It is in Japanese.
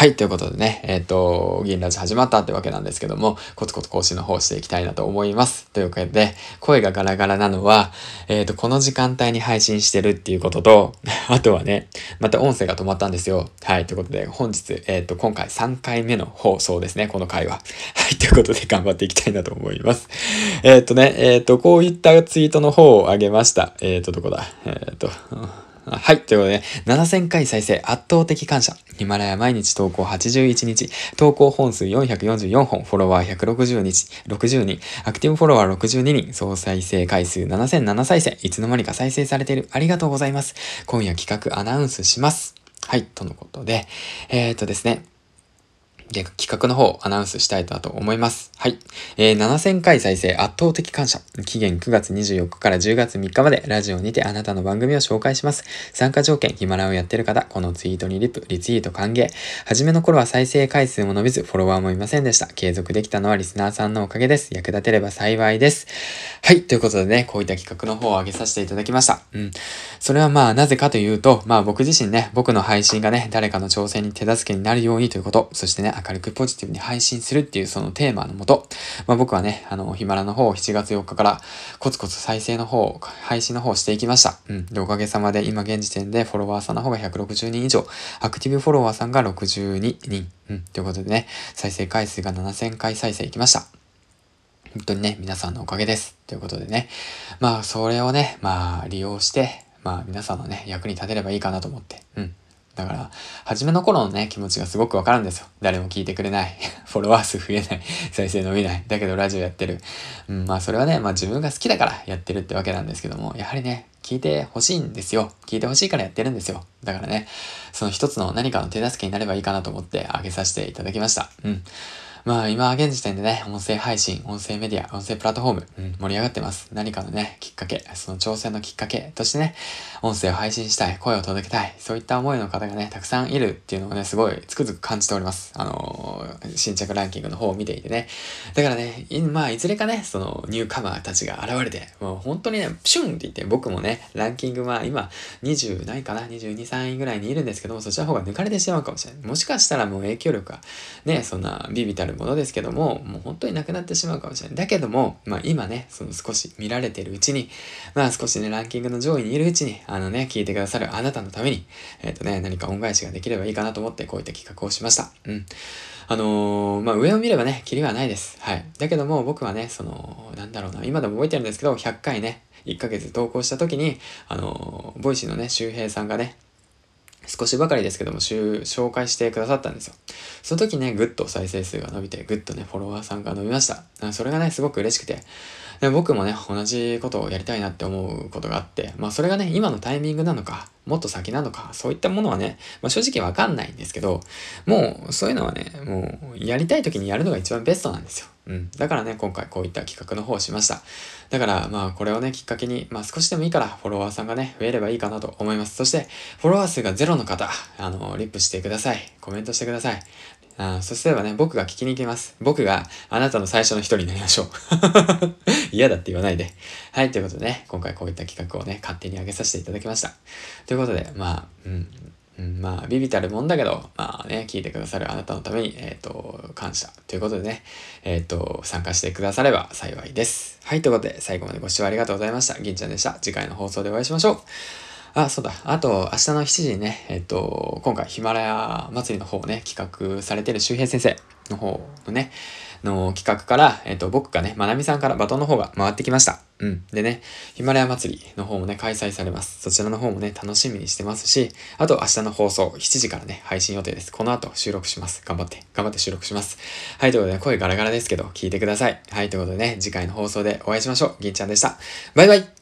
はい、ということでね、えっ、ー、と、銀ラジ始まったってわけなんですけども、コツコツ更新の方していきたいなと思います。というわけで、声がガラガラなのは、えっ、ー、と、この時間帯に配信してるっていうことと、あとはね、また音声が止まったんですよ。はい、ということで、本日、えっ、ー、と、今回3回目の放送ですね、この回は。はい、ということで頑張っていきたいなと思います。えっ、とね、えっ、と、こういったツイートの方を上げました。えっ、と、どこだ？えっ、と、はい。ということで、7000回再生、圧倒的感謝。ヒマラヤ毎日投稿81日、投稿本数444本、フォロワー160日、60人、アクティブフォロワー62人、総再生回数7007再生、いつの間にか再生されている。ありがとうございます。今夜企画アナウンスします。はい。とのことで、えー、っとですね、で、企画の方、アナウンスしたいと思います。はい。えー、7000回再生圧倒的感謝。期限9月24日から10月3日まで、ラジオにてあなたの番組を紹介します。参加条件、ヒマラをやってる方、このツイートにリプ、リツイート歓迎。はじめの頃は再生回数も伸びず、フォロワーもいませんでした。継続できたのはリスナーさんのおかげです。役立てれば幸いです。はい。ということでね、こういった企画の方を上げさせていただきました。うん。それはまあ、なぜかというと、まあ僕自身ね、僕の配信がね、誰かの挑戦に手助けになるようにということ、そしてね、明るくポジティブに配信するっていうそのテーマのもと、まあ、僕はね、あの、ヒマラの方を7月4日からコツコツ再生の方、配信の方をしていきました。うん。で、おかげさまで今現時点でフォロワーさんの方が160人以上、アクティブフォロワーさんが62人。うん。ということでね、再生回数が7000回再生いきました。本当にね、皆さんのおかげです。ということでね。まあ、それをね、まあ、利用して、まあ、皆さんのね、役に立てればいいかなと思って、うん。だから、初めの頃のね、気持ちがすごくわかるんですよ。誰も聞いてくれない。フォロワー数増えない。再生伸びない。だけどラジオやってる。うん、まあそれはね、まあ自分が好きだからやってるってわけなんですけども、やはりね、聞いてほしいんですよ。聞いてほしいからやってるんですよ。だからね、その一つの何かの手助けになればいいかなと思ってあげさせていただきました。うん。まあ今現時点でね、音声配信、音声メディア、音声プラットフォーム、うん、盛り上がってます。何かのね、きっかけ、その挑戦のきっかけとしてね、音声を配信したい、声を届けたい、そういった思いの方がね、たくさんいるっていうのをね、すごいつくづく感じております。あのー、新着ランキングの方を見ていてね。だからね、いまあいずれかね、そのニューカマーたちが現れて、もう本当にね、シュンって言って僕もね、ランキングは今20ないかな、22、3位ぐらいにいるんですけども、そちらの方が抜かれてしまうかもしれない。もしかしたらもう影響力がね、そんなビビたるものですけども、もう本当になくなってしまうかもしれない。だけども、まあ今ね、その少し見られてるうちに、まあ少しね、ランキングの上位にいるうちに、あのね、聞いてくださるあなたのために、えっ、ー、とね、何か恩返しができればいいかなと思ってこういった企画をしました。うん。あのー、まあ上を見ればね、キリはないです。はい。だけども僕はね、その、なんだろうな、今でも覚えてるんですけど、100回ね、1ヶ月投稿した時に、あのー、ボイシーのね、周平さんがね、少しばかりですけども、紹介してくださったんですよ。その時ね、ぐっと再生数が伸びて、ぐっとね、フォロワーさんが伸びました。それがね、すごく嬉しくて、で僕もね、同じことをやりたいなって思うことがあって、まあそれがね、今のタイミングなのか、もっと先なのか、そういったものはね、まあ正直わかんないんですけど、もうそういうのはね、もうやりたい時にやるのが一番ベストなんですよ。うん。だからね、今回こういった企画の方をしました。だからまあこれをね、きっかけに、まあ少しでもいいからフォロワーさんがね、増えればいいかなと思います。そして、フォロワー数がゼロの方、あの、リップしてください。コメントしてください。あそすればね、僕が聞きに行きます。僕があなたの最初の一人になりましょう。嫌だって言わないで。はい、ということでね、今回こういった企画をね、勝手に上げさせていただきました。ということで、まあ、うん、うん、まあ、ビビたるもんだけど、まあね、聞いてくださるあなたのために、えっ、ー、と、感謝ということでね、えっ、ー、と、参加してくだされば幸いです。はい、ということで、最後までご視聴ありがとうございました。銀ちゃんでした。次回の放送でお会いしましょう。あ、そうだ。あと、明日の7時にね、えっと、今回ヒマラヤ祭りの方をね、企画されてる周平先生の方のね、の企画から、えっと、僕がね、まなみさんからバトンの方が回ってきました。うん。でね、ヒマラヤ祭りの方もね、開催されます。そちらの方もね、楽しみにしてますし、あと明日の放送、7時からね、配信予定です。この後収録します。頑張って、頑張って収録します。はい、ということで、声ガラガラですけど、聞いてください。はい、ということでね、次回の放送でお会いしましょう。銀ちゃんでした。バイバイ